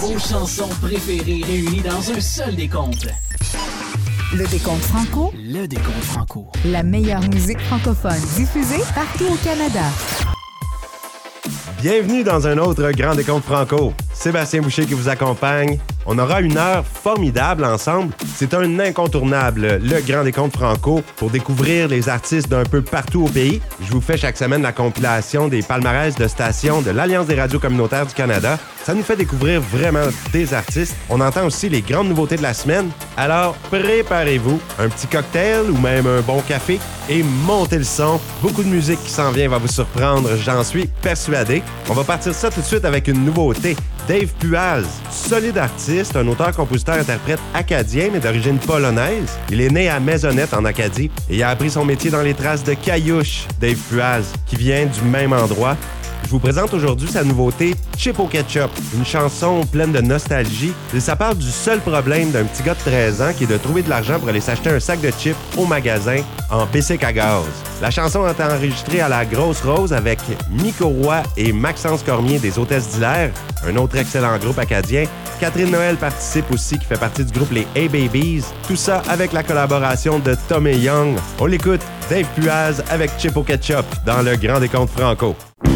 Vos chansons préférées réunies dans un seul décompte. Le décompte franco, Le décompte franco. la meilleure musique francophone diffusée partout au Canada. Bienvenue dans un autre Grand Décompte Franco. Sébastien Boucher qui vous accompagne. On aura une heure formidable ensemble. C'est un incontournable, le Grand Décompte Franco, pour découvrir les artistes d'un peu partout au pays. Je vous fais chaque semaine la compilation des palmarès de stations de l'Alliance des radios communautaires du Canada. Ça nous fait découvrir vraiment des artistes. On entend aussi les grandes nouveautés de la semaine. Alors, préparez-vous. Un petit cocktail ou même un bon café et montez le son. Beaucoup de musique qui s'en vient va vous surprendre, j'en suis persuadé. On va partir ça tout de suite avec une nouveauté. Dave Puaz, solide artiste, un auteur-compositeur-interprète acadien mais d'origine polonaise. Il est né à Maisonnette en Acadie et a appris son métier dans les traces de Caillouche, Dave Puaz, qui vient du même endroit. Je vous présente aujourd'hui sa nouveauté Chip au ketchup, une chanson pleine de nostalgie. Et ça parle du seul problème d'un petit gars de 13 ans qui est de trouver de l'argent pour aller s'acheter un sac de chips au magasin en bicycle à gaz. La chanson a été enregistrée à la Grosse Rose avec Nico Roy et Maxence Cormier des Hôtesses d'Hilaire, un autre excellent groupe acadien. Catherine Noël participe aussi, qui fait partie du groupe Les A-Babies. Tout ça avec la collaboration de Tommy Young. On l'écoute, Dave Puaz avec Chip au ketchup dans le Grand Décompte Franco. Je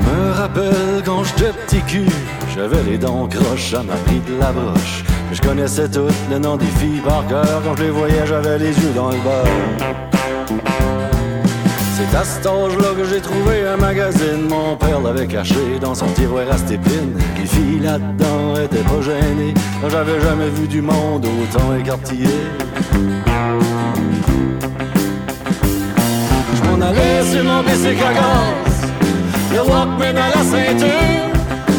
me rappelle quand j'étais petit cul, j'avais les dents croches, ça m'a pris de la broche. Je connaissais tout le nom des filles par cœur, quand je les voyais, j'avais les yeux dans le beurre. C'est à cet âge-là que j'ai trouvé un magazine, mon père l'avait caché dans son tiroir à stépine. Les filles là-dedans étaient pas gênées, j'avais jamais vu du monde autant écartillé. Je m'en allais sur mon bicycle à gaz le Walkman à la ceinture.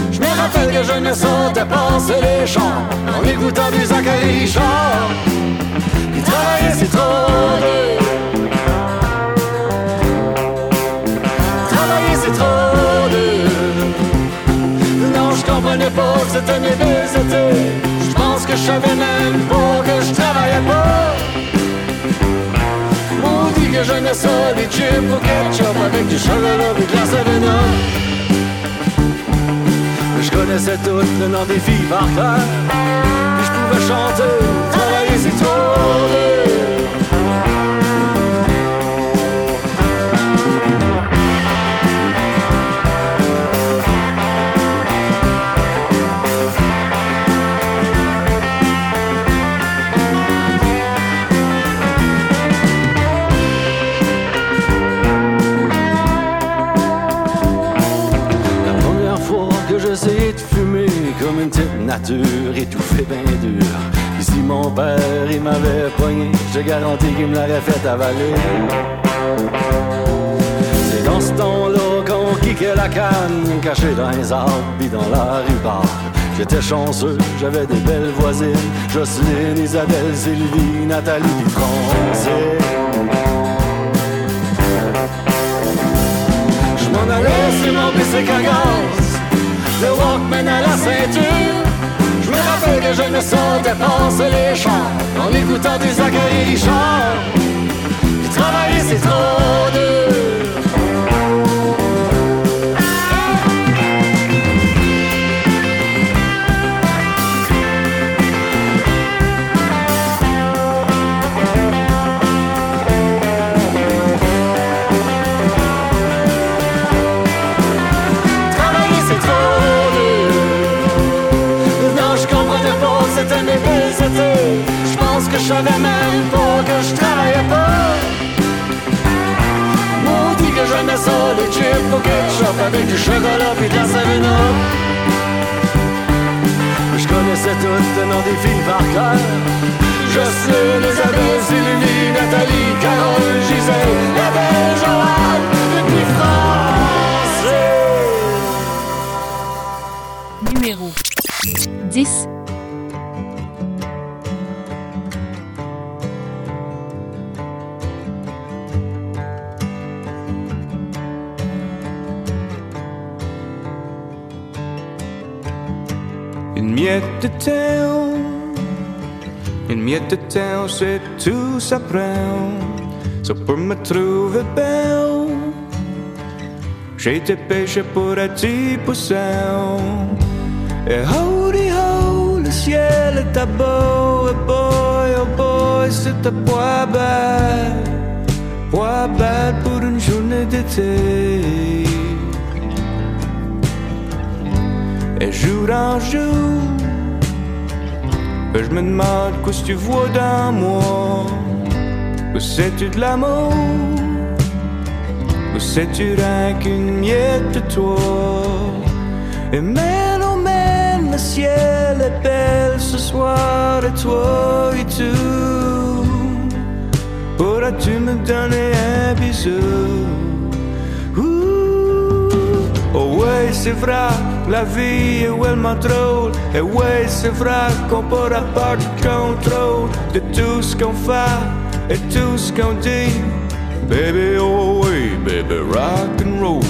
Je me rappelle que je ne sautais pas sur les champs en écoutant du Zachary Richard. Il travaillait c'est trop c'était mes. Je pense que je savais même pas que je travaillais pas. On dit que je ne sais des chips au ketchup avec du chocolat et de la 7 Je connaissais tout le nom des filles par cœur Puis je pouvais chanter, travailler c'est trop comme une petite nature étouffée bien dure. Ici mon père il m'avait pogné, j'ai garanti qu'il me l'aurait fait avaler. C'est dans ce temps-là qu'on kickait la canne, caché dans les arbres puis dans la rue bar. J'étais chanceux, j'avais des belles voisines, Jocelyne, Isabelle, Sylvie, Nathalie puis Francine. Je m'en allais sur mon bicycle à Le Walkman à la ceinture Je me rappelle que je ne sautais pas les champs En écoutant du Zachary Richard Puis travailler c'est trop dur que je savais même pas que je travaillais pas Maudit que j'aimais ça les chips au ketchup Avec du chocolat puis de la 7-Up Je connaissais tout le nom des filles par cœur Jocelyne, Isabelle, Sylvie, Nathalie, Carole, Gisèle, la belle Joanne, puis Francine Numéro 10. Miette de terre, une miette de c'est tout ça prend. Ça pour me trouver belle. J'ai été pêché pour être poussant. Et howdy ho, le ciel est à beau. Et boy, oh boy, c'est à poids bête. Poids bête pour une journée d'été. Et jour en jour, je me demande quoi tu vois dans moi. Ou c'est-tu de l'amour? Ou c'est-tu rien qu'une miette de toi? Et man, oh man, le ciel est belle ce soir et toi et tout. Pourras-tu me donner un bisou? Oh ouais, c'est vrai, la vie est vraiment drôle. Et ouais, c'est vrai qu'on pourra pas de contrôle de tout ce qu'on fait et tout ce qu'on dit. Baby, oh ouais, baby, rock and roll.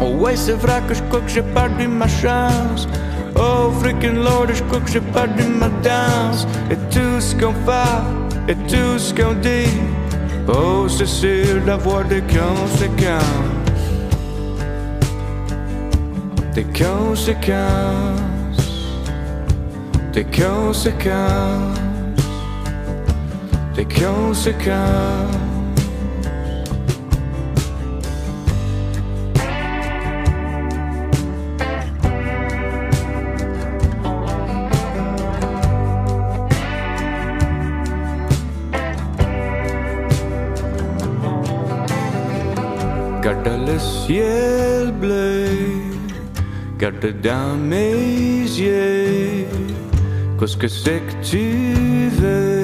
Oh ouais, c'est vrai que je crois que j'ai perdu ma chance. Oh freaking Lord, je crois que j'ai perdu ma danse. Et tout ce qu'on fait et tout ce qu'on dit. Oh, c'est sûr d'avoir des conséquences. Des conséquences. Des conséquences. Des conséquences. Garde le ciel bleu, garde dans mes yeux, qu'est-ce que c'est que tu veux?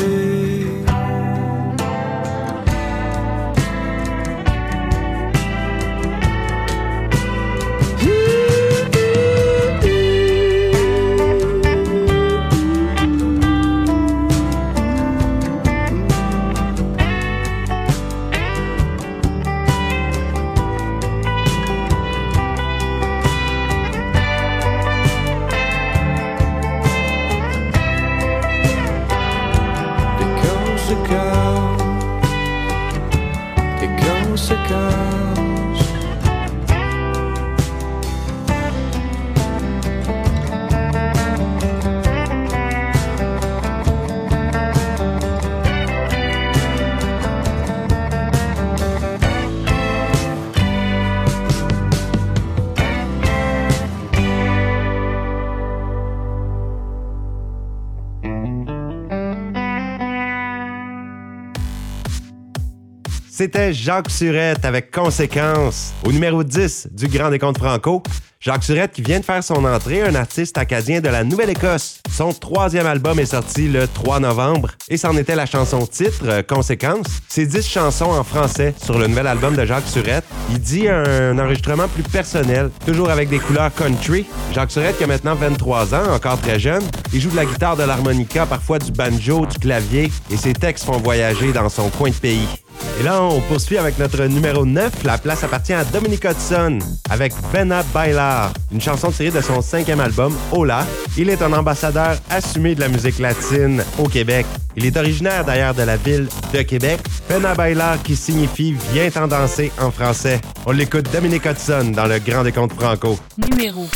Jacques Surette avec Conséquence. Au numéro 10 du Grand Décompte Franco, Jacques Surette qui vient de faire son entrée, un artiste acadien de la Nouvelle-Écosse. Son troisième album est sorti le 3 novembre et c'en était la chanson titre, euh, Conséquence. C'est 10 chansons en français sur le nouvel album de Jacques Surette. Il dit un enregistrement plus personnel, toujours avec des couleurs country. Jacques Surette qui a maintenant 23 ans, encore très jeune. Il joue de la guitare, de l'harmonica, parfois du banjo, du clavier et ses textes font voyager dans son coin de pays. Et là, on poursuit avec notre numéro 9. La place appartient à Dominic Hudson avec Vena Bailar, une chanson tirée de son cinquième album, Hola. Il est un ambassadeur assumé de la musique latine au Québec. Il est originaire d'ailleurs de la ville de Québec. Vena Bailar qui signifie Viens t'en danser en français. On l'écoute Dominic Hudson dans le Grand Décompte Franco. Numéro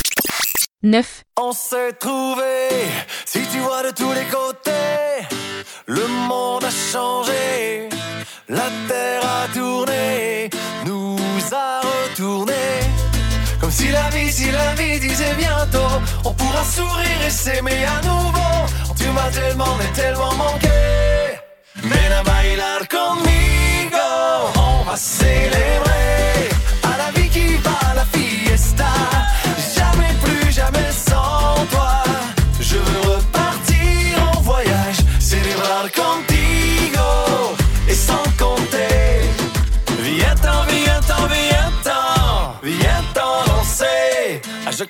9. On s'est trouvé, si tu vois de tous les côtés, le monde a changé, la terre a tourné, nous a retourné. Comme si la vie, si la vie disait bientôt, on pourra sourire et s'aimer à nouveau. Tu m'as tellement, mais tellement manqué. Ven a bailar conmigo, on va célébrer à la vie qui va la fiesta.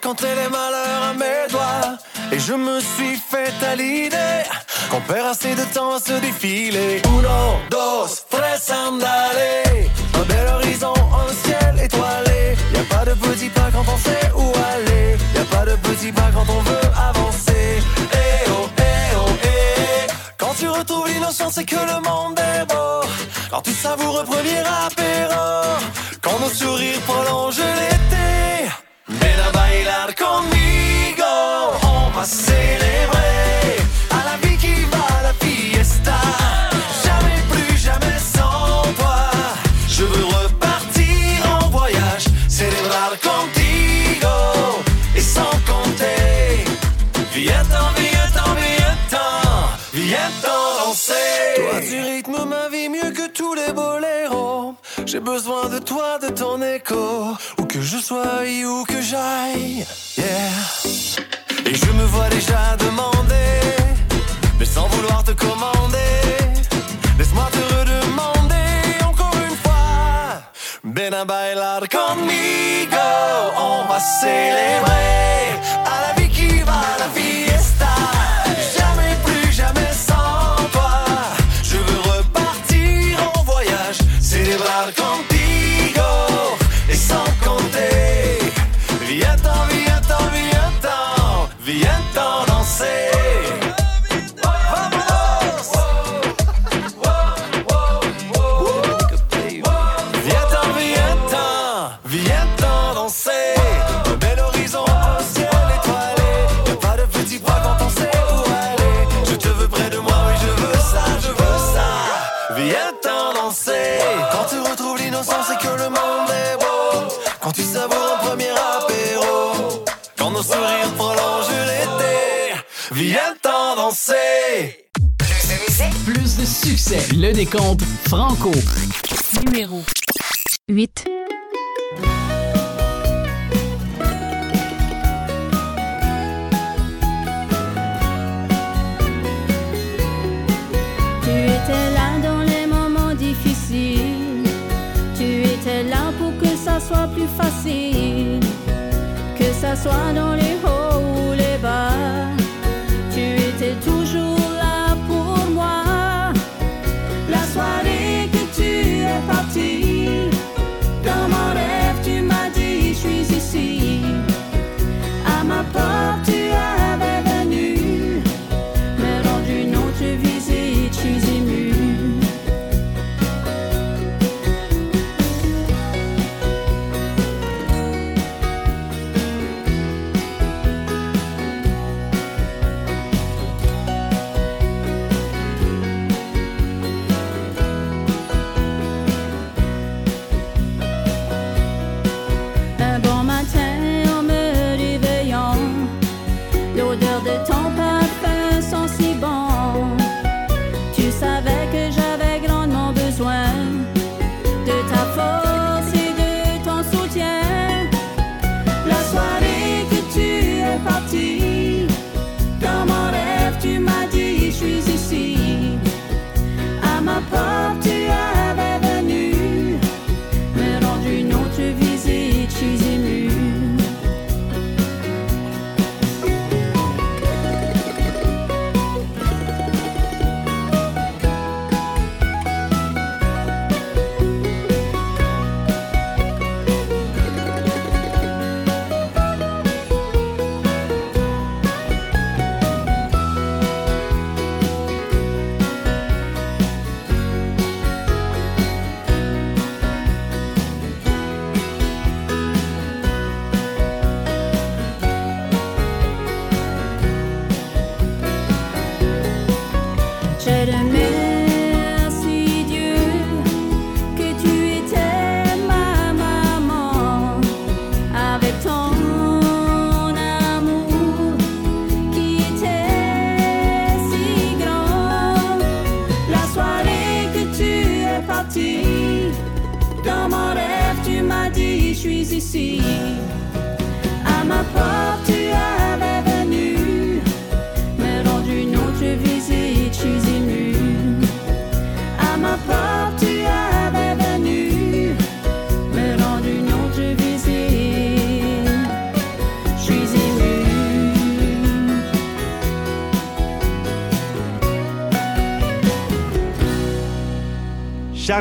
compté les malheurs à mes doigts et je me suis fait à l'idée qu'on perd assez de temps à se défiler. Uno, dos, tres andale. Un bel horizon, un ciel étoilé. Y a pas de petit pas quand on sait où aller. Y a pas de petit pas quand on veut avancer. Eh oh, eh oh, eh. Quand tu retrouves l'innocence, c'est que le monde est beau. Quand tu savoures un premier apéro. Quand nos sourires prolongés J'ai besoin de toi, de ton écho, où que je sois où que j'aille. Yeah. Et je me vois déjà demander, mais sans vouloir te commander. Laisse-moi te redemander encore une fois. Ben a bailar conmigo, on va célébrer à la vie qui va la vie. sei. Le décompte Franco. Numéro 8. Tu étais là dans les moments difficiles. Tu étais là pour que ça soit plus facile. Que ça soit dans les hauts. i'm a partir.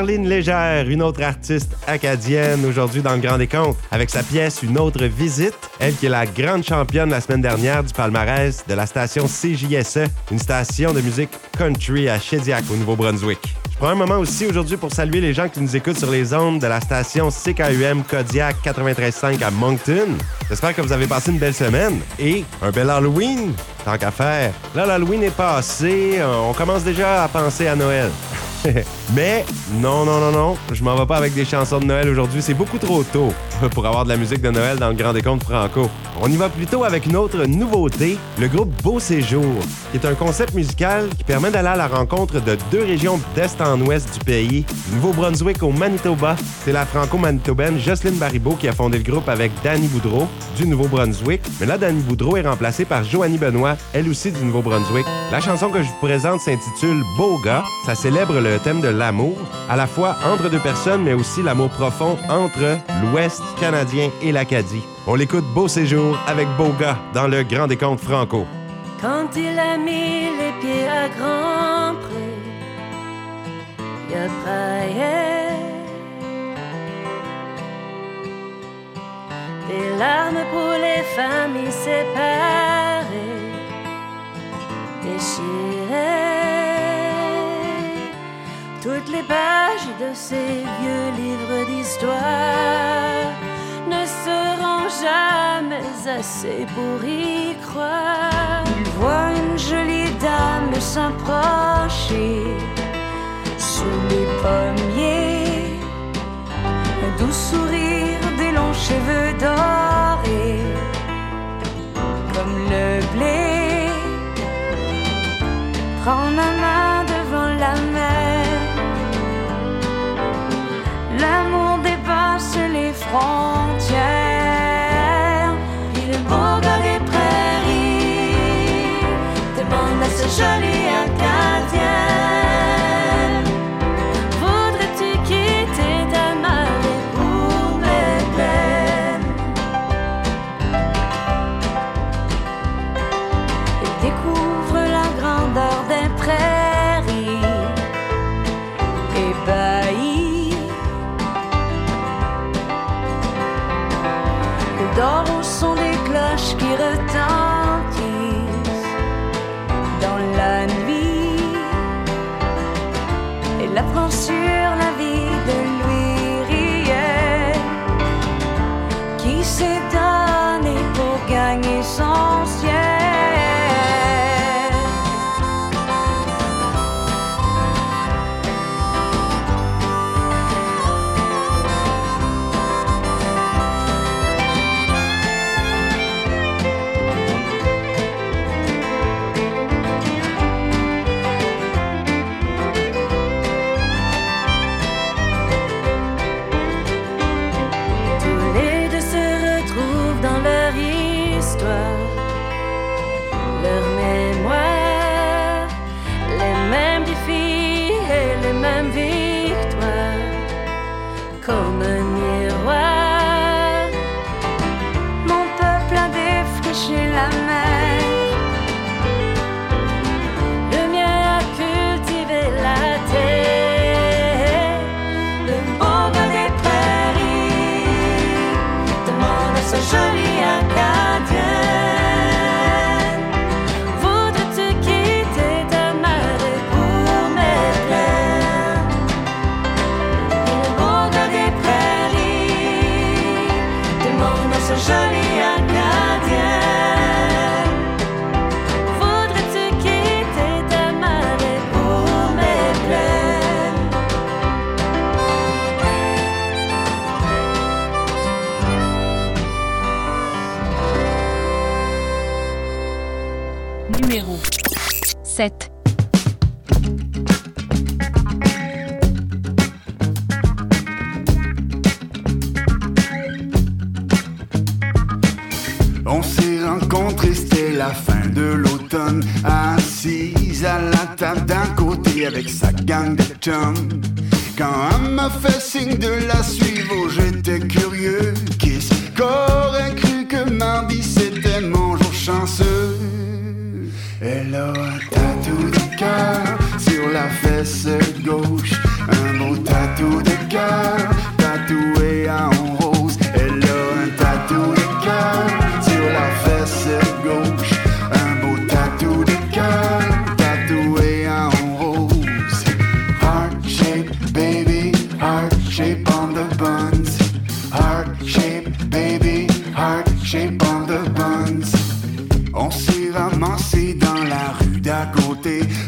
Charline Légère, une autre artiste acadienne aujourd'hui dans le Grand Décompte, avec sa pièce Une autre visite. Elle qui est la grande championne la semaine dernière du palmarès de la station CJSE, une station de musique country à Shediac au Nouveau-Brunswick. Je prends un moment aussi aujourd'hui pour saluer les gens qui nous écoutent sur les ondes de la station CKUM Kodiak 93.5 à Moncton. J'espère que vous avez passé une belle semaine et un bel Halloween, tant qu'à faire. Là, l'Halloween est passé, on commence déjà à penser à Noël. Mais non, non, non, non, je m'en vais pas avec des chansons de Noël aujourd'hui. C'est beaucoup trop tôt pour avoir de la musique de Noël dans le Grand Décompte Franco. On y va plutôt avec une autre nouveauté, le groupe Beau Séjour, qui est un concept musical qui permet d'aller à la rencontre de deux régions d'est en ouest du pays, Nouveau-Brunswick au Manitoba. C'est la franco-manitobaine Jocelyne Baribeau qui a fondé le groupe avec Danny Boudreau du Nouveau-Brunswick. Mais là, Danny Boudreau est remplacée par Joanie Benoît, elle aussi du Nouveau-Brunswick. La chanson que je vous présente s'intitule Beau gars. Ça célèbre le thème de l'amour, à la fois entre deux personnes, mais aussi l'amour profond entre l'Ouest canadien et l'Acadie. On l'écoute Beau Séjour avec Beau gars dans le Grand Décompte Franco. Quand il a mis les pieds à Grand Prix, il a braillé. Des larmes pour les familles séparées, déchirées. Toutes les pages de ces vieux livres d'histoire ne seront jamais assez pour y croire. Il voit une jolie dame s'approcher sous les pommiers, un doux sourire, des longs cheveux dorés, comme le blé. Prends ma main devant la mer. L'amour dépasse les frontières.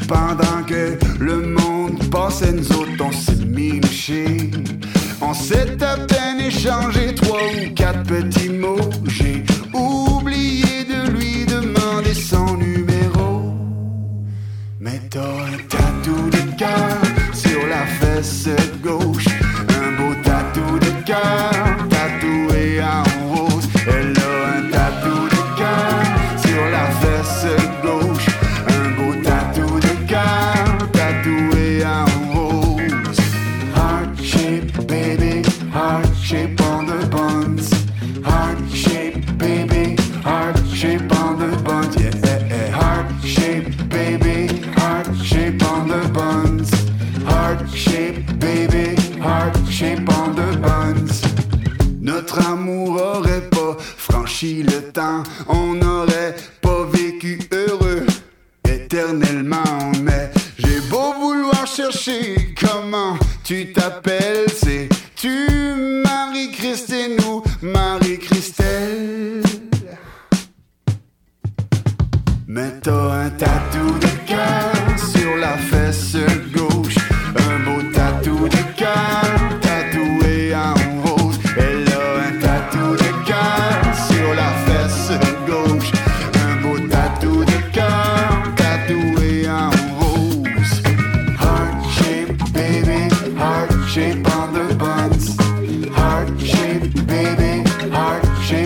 pendant que le monde passait, nous autres on s'est mis On s'est à peine échangé trois ou quatre petits mots. J'ai oublié de lui demander son numéro. Mais t'as un tatou de cœur sur la fesse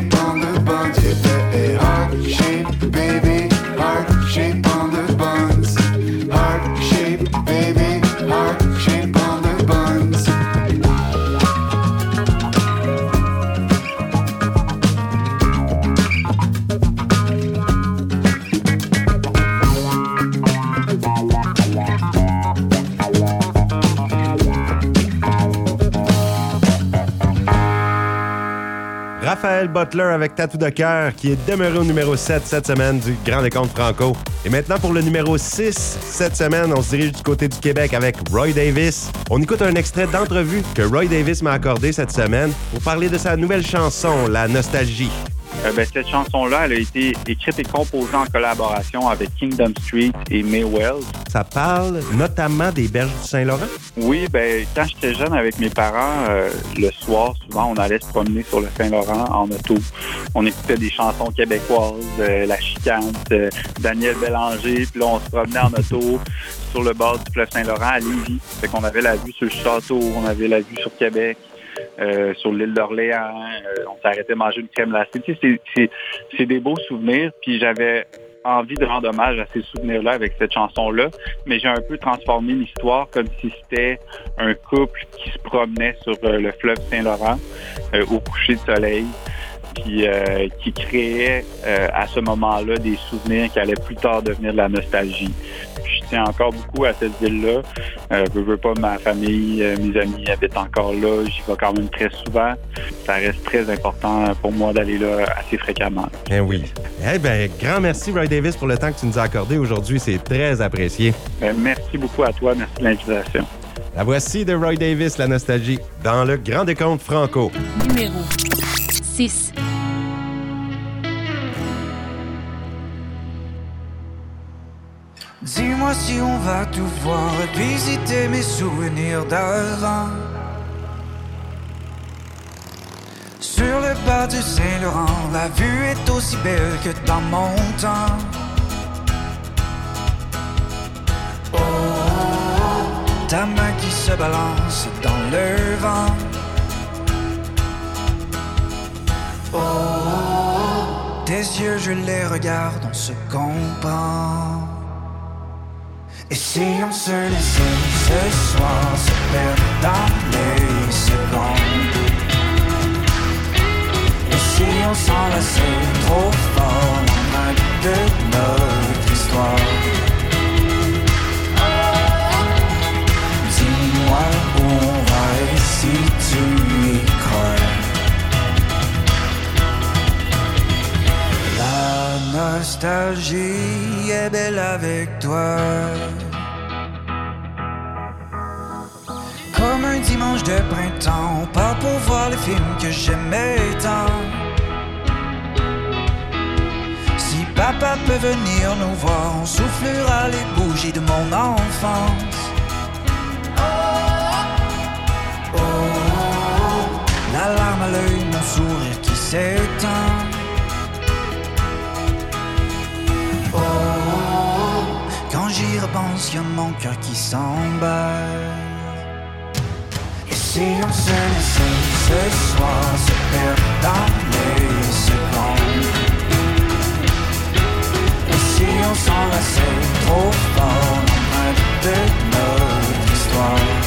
dans le bain Avec Tatou de cœur qui est demeuré au numéro 7 cette semaine du Grand Décompte Franco. Et maintenant pour le numéro 6 cette semaine, on se dirige du côté du Québec avec Roy Davis. On écoute un extrait d'entrevue que Roy Davis m'a accordé cette semaine pour parler de sa nouvelle chanson, La Nostalgie. Euh, ben, cette chanson-là, elle a été écrite et composée en collaboration avec Kingdom Street et May Wells. Ça parle notamment des berges du Saint-Laurent? Oui, ben quand j'étais jeune avec mes parents, euh, le soir, souvent, on allait se promener sur le Saint-Laurent en auto. On écoutait des chansons québécoises, euh, La Chicane, euh, Daniel Bélanger, puis là, on se promenait en auto sur le bord du fleuve Saint-Laurent à Lévis. Fait qu'on avait la vue sur le château, on avait la vue sur Québec. Euh, sur l'île d'Orléans, euh, on s'arrêtait manger une crème glacée. Tu c'est- des beaux souvenirs. Puis j'avais envie de rendre hommage à ces souvenirs-là avec cette chanson-là, mais j'ai un peu transformé l'histoire comme si c'était un couple qui se promenait sur euh, le fleuve Saint-Laurent au coucher de soleil, puis euh, qui créait euh, à ce moment-là des souvenirs qui allaient plus tard devenir de la nostalgie. Je tiens encore beaucoup à cette ville-là. Euh, veux, veux pas, ma famille, euh, mes amis habitent encore là. J'y vais quand même très souvent. Ça reste très important pour moi d'aller là assez fréquemment. Eh oui. Eh ben, grand merci Roy Davis pour le temps que tu nous as accordé aujourd'hui. C'est très apprécié. Euh, merci beaucoup à toi. Merci de l'invitation. La voici de Roy Davis, La Nostalgie, dans le Grand Décompte Franco. Numéro 6. Si on va tout voir visiter mes souvenirs d'avant. Sur le bas du Saint-Laurent, la vue est aussi belle que dans mon temps. Oh, ta main qui se balance dans le vent. Oh, tes yeux, je les regarde, on se comprend. Et si on se laissait ce soir se perdre dans les secondes Et si on s'enlaçait trop fort dans un de notre histoire Dis-moi où on va et si tu nostalgie est belle avec toi. Comme un dimanche de printemps, on part pour voir les films que j'aimais tant. Si papa peut venir nous voir, on soufflera les bougies de mon enfance. mon cœur qui s'emballe. Et si on se laissait ce soir se perdre dans les secondes? Et si on s'enlaçait trop fort, de notre histoire?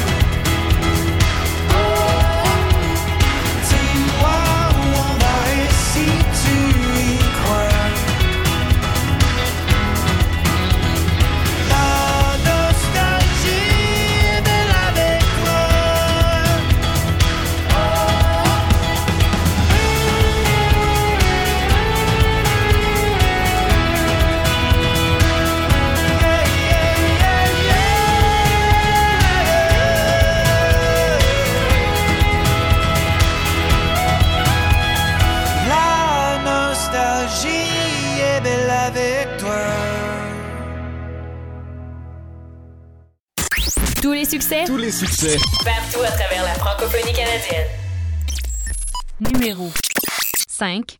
Tous les succès. Partout à travers la francophonie canadienne. Numéro 5.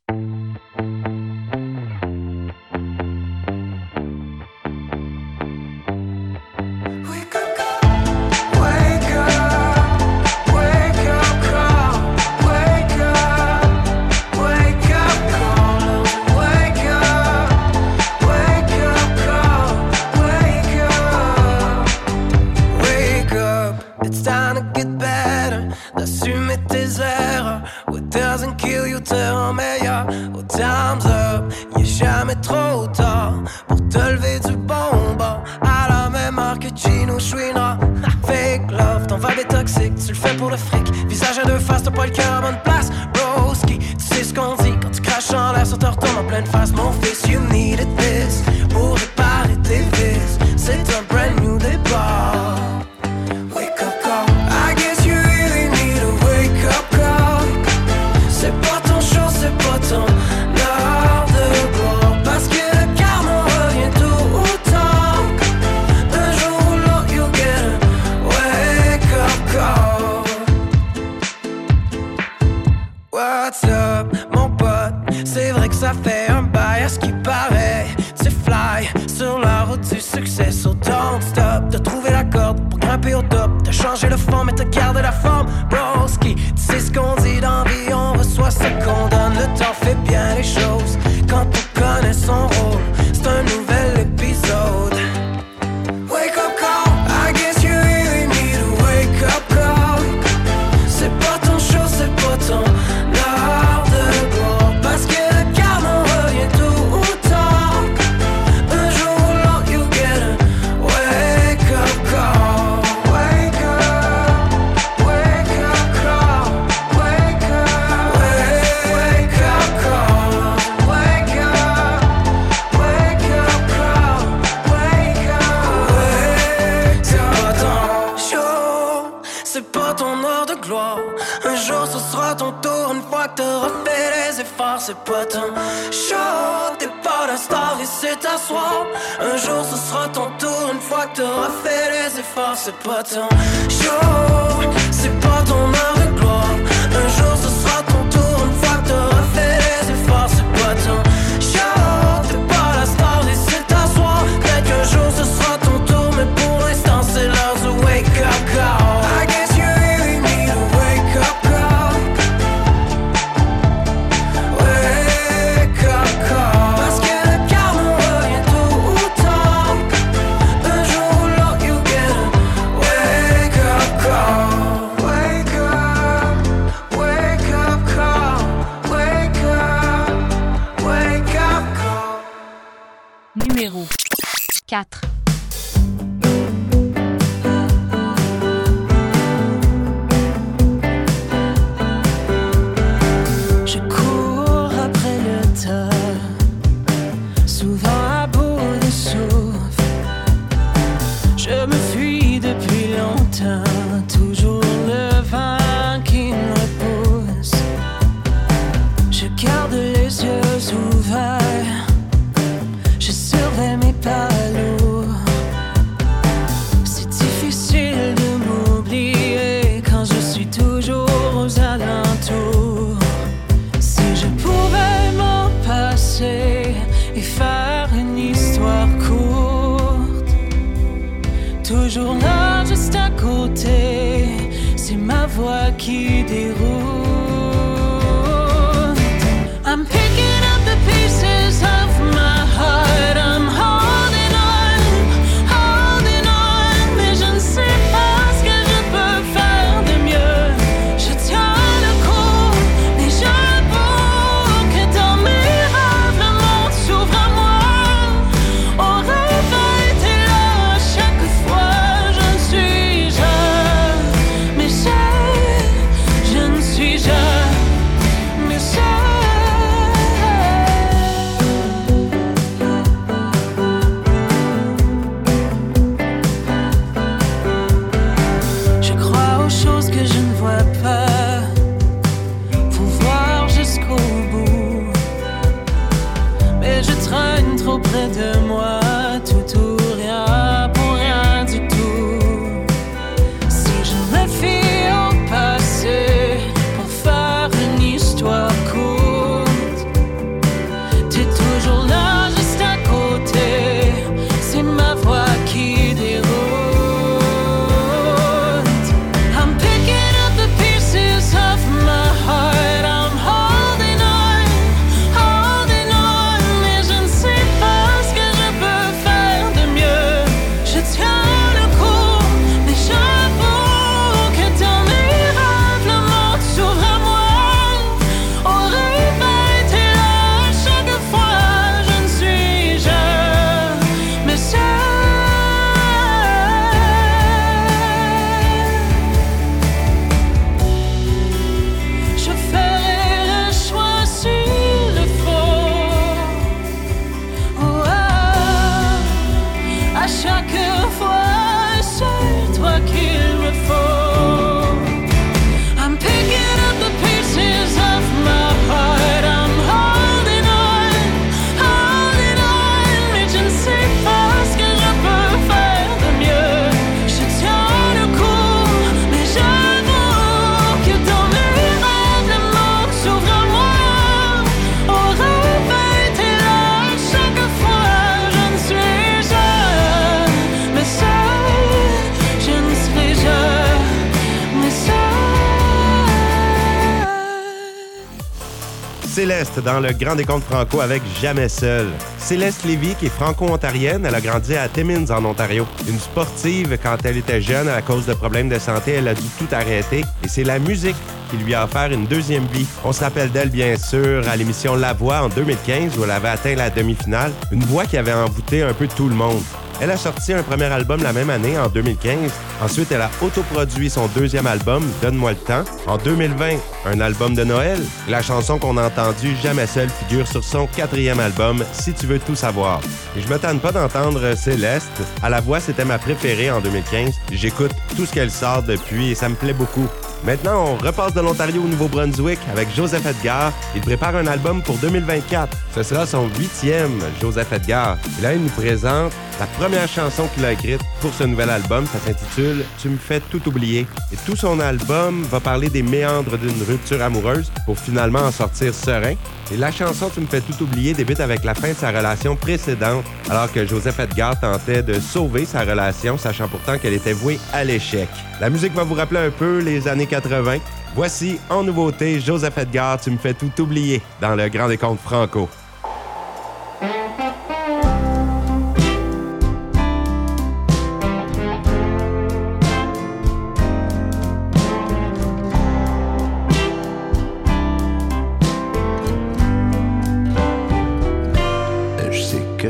Un jour ce sera ton tour, une fois que t'auras fait les efforts. C'est pas ton show, c'est pas ton art. 4. Voix qui Dans le Grand Décompte Franco avec Jamais Seul. Céleste Lévy, qui est franco-ontarienne, elle a grandi à Timmins, en Ontario. Une sportive, quand elle était jeune, à cause de problèmes de santé, elle a dû tout arrêter. Et c'est la musique qui lui a offert une deuxième vie. On se rappelle d'elle, bien sûr, à l'émission La Voix en 2015, où elle avait atteint la demi-finale. Une voix qui avait envoûté un peu tout le monde. Elle a sorti un premier album la même année, en 2015. Ensuite, elle a autoproduit son deuxième album, Donne-moi le temps. En 2020, un album de Noël. La chanson qu'on a entendue, Jamais seule, figure sur son quatrième album, Si tu veux tout savoir. Et je me tanne pas d'entendre Céleste. À la voix, c'était ma préférée en 2015. J'écoute tout ce qu'elle sort depuis et ça me plaît beaucoup. Maintenant, on repasse de l'Ontario au Nouveau-Brunswick avec Joseph Edgar. Il prépare un album pour 2024. Ce sera son huitième, Joseph Edgar. Et là, il nous présente la première chanson qu'il a écrite pour ce nouvel album. Ça s'intitule Tu me fais tout oublier. Et tout son album va parler des méandres d'une rupture amoureuse pour finalement en sortir serein. Et la chanson Tu me fais tout oublier débute avec la fin de sa relation précédente, alors que Joseph Edgar tentait de sauver sa relation, sachant pourtant qu'elle était vouée à l'échec. La musique va vous rappeler un peu les années 80. Voici en nouveauté Joseph Edgar, Tu me fais tout oublier dans le Grand Décompte Franco.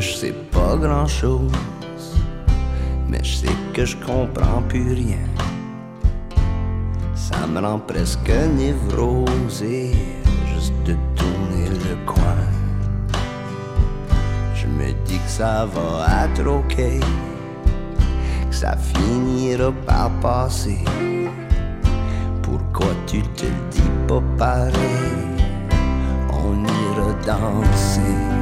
Je sais pas grand chose, mais je sais que je comprends plus rien. Ça me rend presque névrosé juste de tourner le coin. Je me dis que ça va être ok, que ça finira par passer. Pourquoi tu te dis pas pareil? On ira danser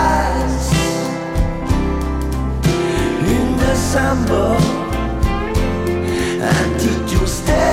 une valse, une samba, un petit two-step.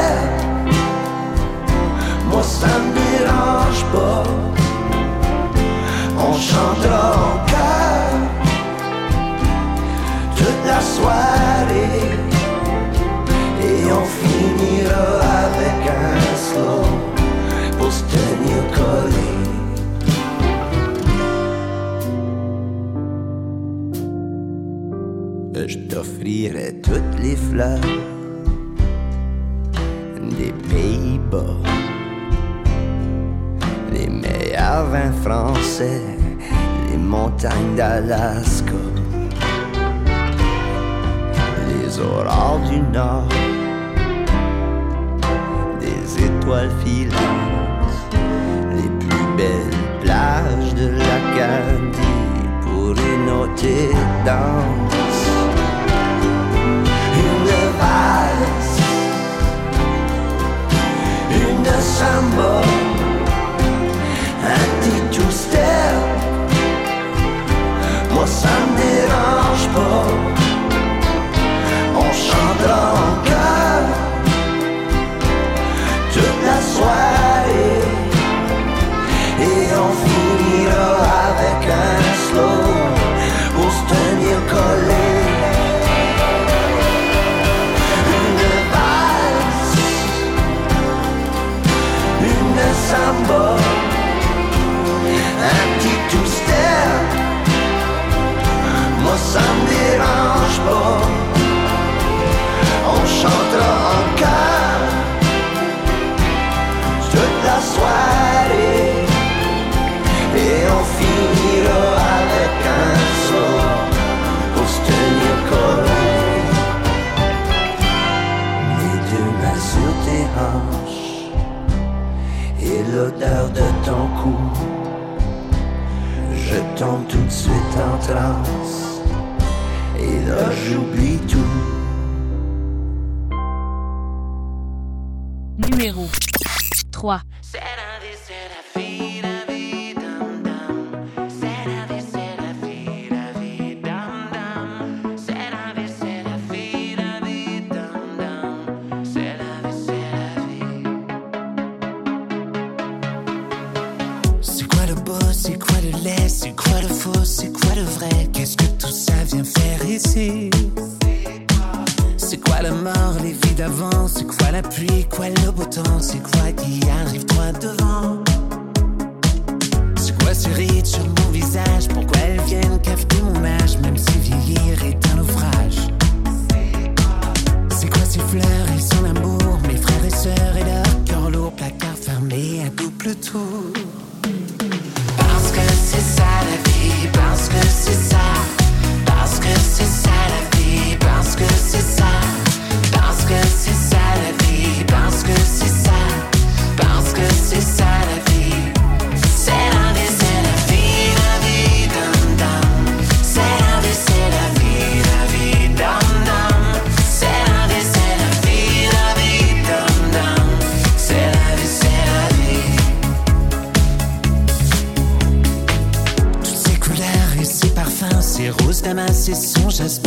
Et son jasmin,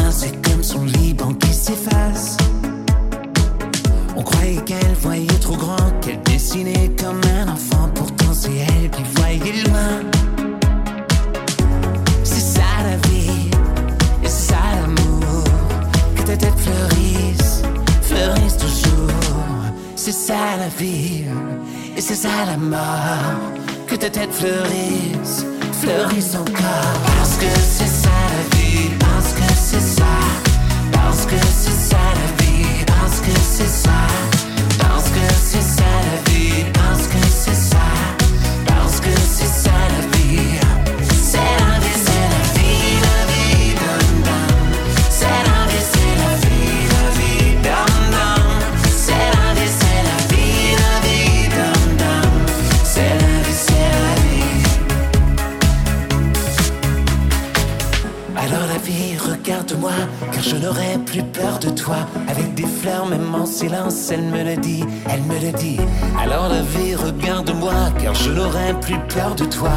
plus peur de toi.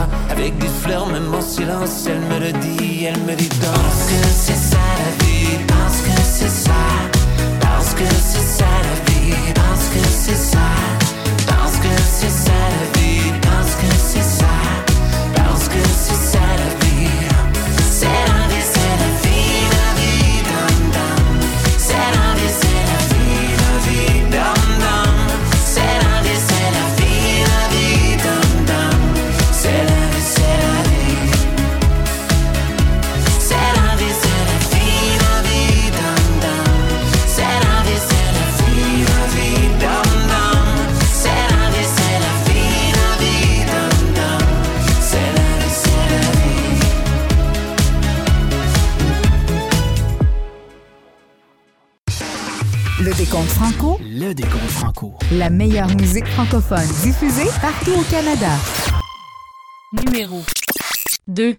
Francophone diffusée partout au Canada. Numéro 2.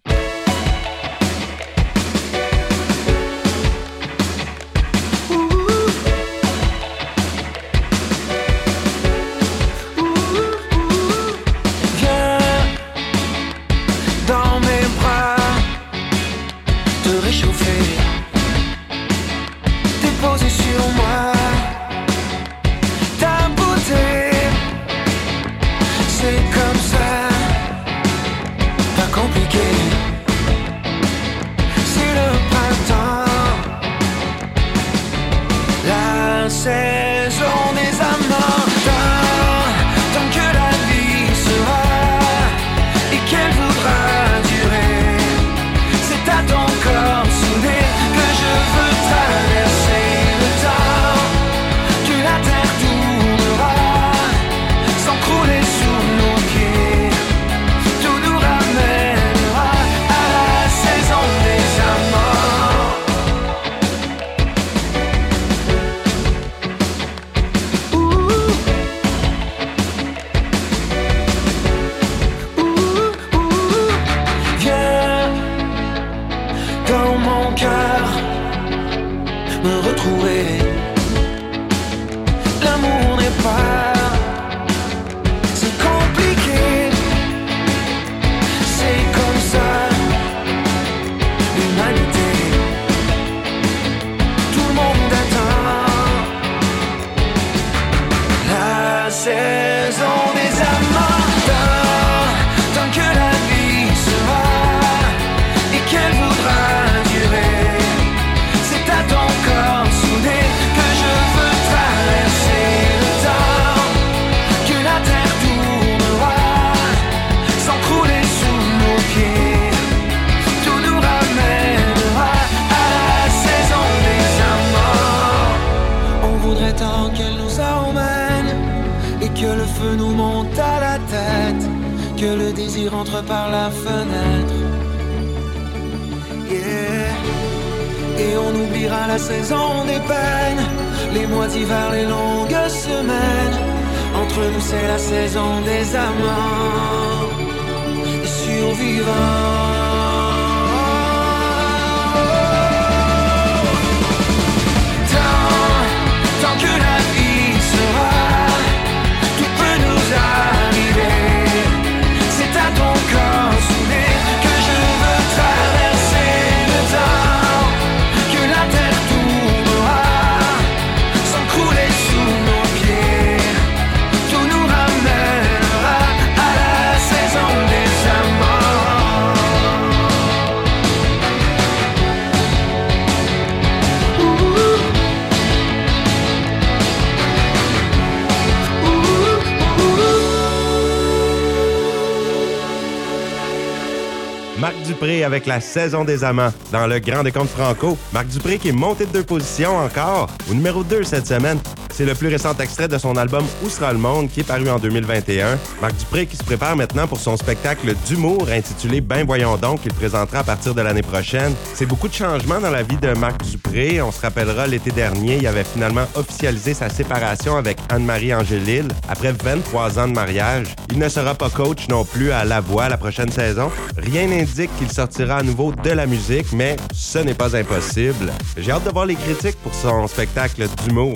Avec la saison des amants dans le Grand Décompte Franco. Marc Dupré qui est monté de deux positions encore au numéro 2 cette semaine. C'est le plus récent extrait de son album Où sera le monde qui est paru en 2021. Marc Dupré qui se prépare maintenant pour son spectacle d'humour intitulé Ben voyons donc qu'il présentera à partir de l'année prochaine. C'est beaucoup de changements dans la vie de Marc Dupré. On se rappellera l'été dernier, il avait finalement officialisé sa séparation avec Anne-Marie Angélil après 23 ans de mariage. Il ne sera pas coach non plus à La Voix la prochaine saison. Rien n'indique qu'il sortira à nouveau de la musique, mais ce n'est pas impossible. J'ai hâte de voir les critiques pour son spectacle d'humour.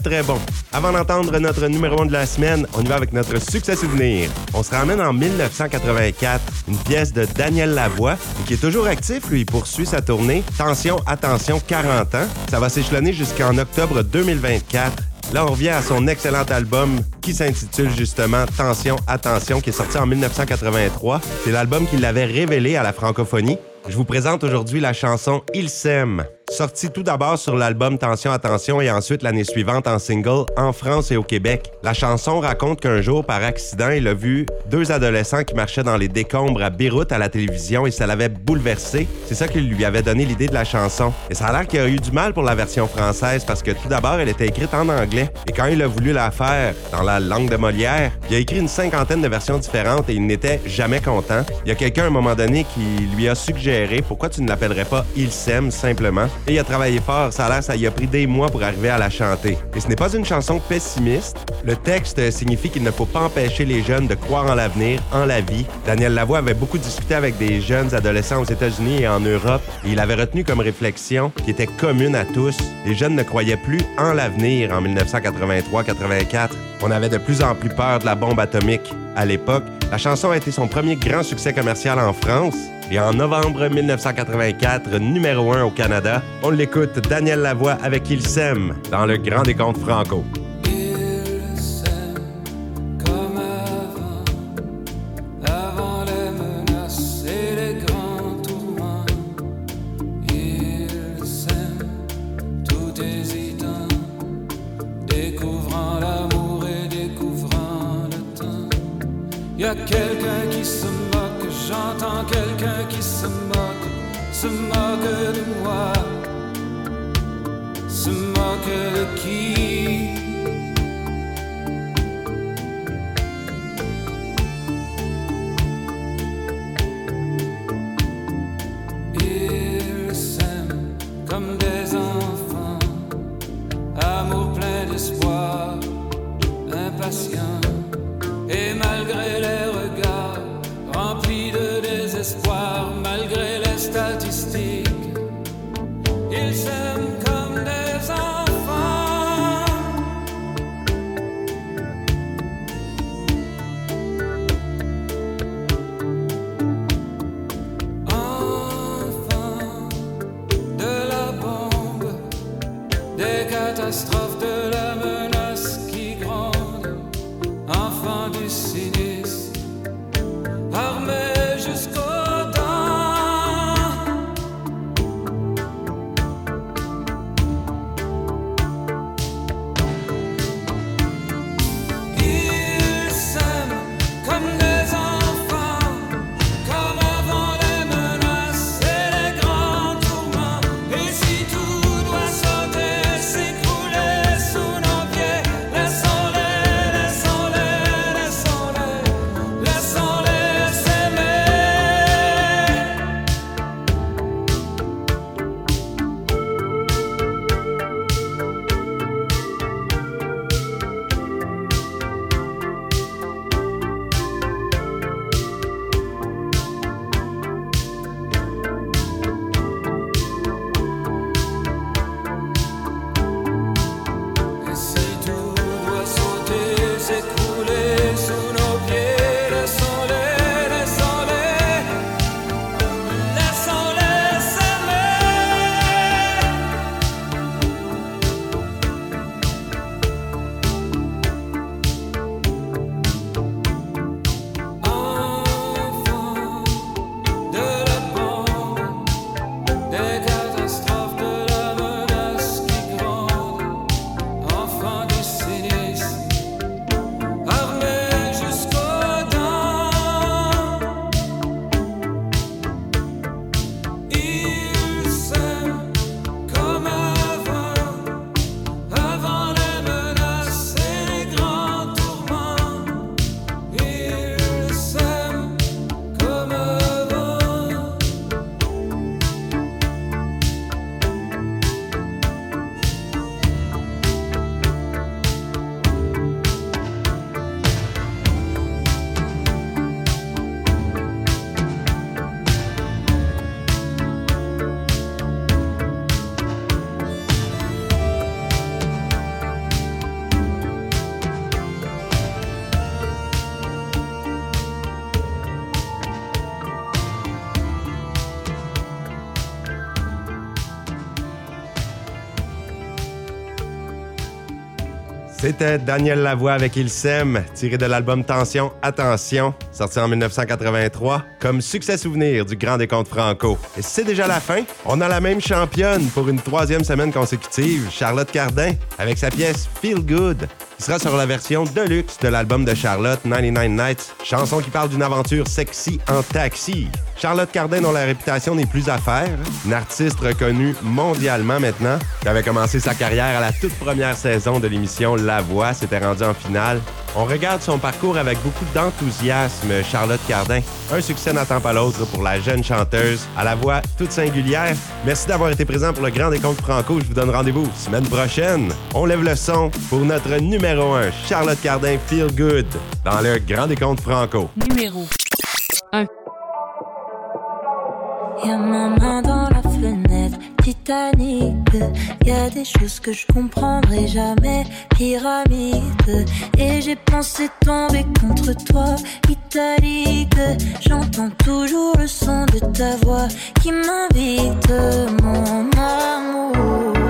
Très bon. Avant d'entendre notre numéro 1 de la semaine, on y va avec notre succès souvenir. On se ramène en 1984, une pièce de Daniel Lavoie, qui est toujours actif, lui, il poursuit sa tournée. Attention, attention, 40 ans. Ça va s'échelonner jusqu'en octobre 2024. Là, on revient à son excellent album qui s'intitule justement Tension, attention, qui est sorti en 1983. C'est l'album qui l'avait révélé à la francophonie. Je vous présente aujourd'hui la chanson Il s'aime, sortie tout d'abord sur l'album Tension Attention et ensuite l'année suivante en single en France et au Québec. La chanson raconte qu'un jour, par accident, il a vu deux adolescents qui marchaient dans les décombres à Beyrouth à la télévision et ça l'avait bouleversé. C'est ça qui lui avait donné l'idée de la chanson. Et ça a l'air qu'il a eu du mal pour la version française parce que tout d'abord, elle était écrite en anglais. Et quand il a voulu la faire dans la langue de Molière, il a écrit une cinquantaine de versions différentes et il n'était jamais content. Il y a quelqu'un à un moment donné qui lui a suggéré pourquoi tu ne l'appellerais pas? Il s'aime simplement. Il a travaillé fort, ça a l'air, ça y a pris des mois pour arriver à la chanter. Et ce n'est pas une chanson pessimiste. Le texte signifie qu'il ne faut pas empêcher les jeunes de croire en l'avenir, en la vie. Daniel Lavoie avait beaucoup discuté avec des jeunes adolescents aux États-Unis et en Europe. Et il avait retenu comme réflexion qui était commune à tous. Les jeunes ne croyaient plus en l'avenir en 1983-84. On avait de plus en plus peur de la bombe atomique. À l'époque, la chanson a été son premier grand succès commercial en France. Et en novembre 1984, numéro 1 au Canada, on l'écoute Daniel Lavoie avec Il s'aime dans le Grand Décompte Franco. Daniel Lavoie avec Il s'aime, tiré de l'album Tension, Attention, sorti en 1983, comme succès souvenir du Grand Décompte Franco. Et c'est déjà la fin. On a la même championne pour une troisième semaine consécutive, Charlotte Cardin, avec sa pièce Feel Good, qui sera sur la version deluxe de l'album de Charlotte, 99 Nights, chanson qui parle d'une aventure sexy en taxi. Charlotte Cardin, dont la réputation n'est plus à faire, une artiste reconnue mondialement maintenant, qui avait commencé sa carrière à la toute première saison de l'émission La Voix, s'était rendue en finale. On regarde son parcours avec beaucoup d'enthousiasme, Charlotte Cardin. Un succès n'attend pas l'autre pour la jeune chanteuse à la voix toute singulière. Merci d'avoir été présent pour le Grand Décompte Franco. Je vous donne rendez-vous semaine prochaine. On lève le son pour notre numéro 1, Charlotte Cardin Feel Good, dans le Grand Décompte Franco. Numéro 1. Y'a ma main dans la fenêtre, Titanic. Y a des choses que je comprendrai jamais, pyramide. Et j'ai pensé tomber contre toi, italique. J'entends toujours le son de ta voix qui m'invite, mon amour.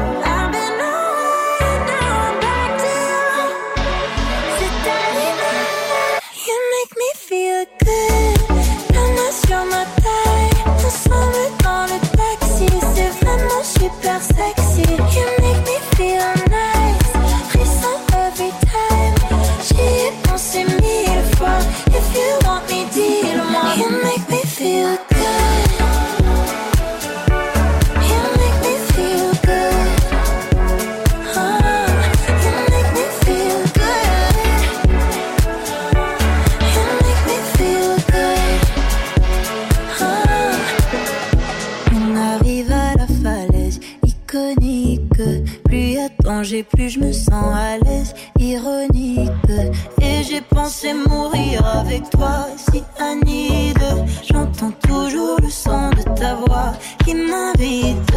Plus je me sens à l'aise, ironique. Et j'ai pensé mourir avec toi, si Anide. J'entends toujours le son de ta voix qui m'invite.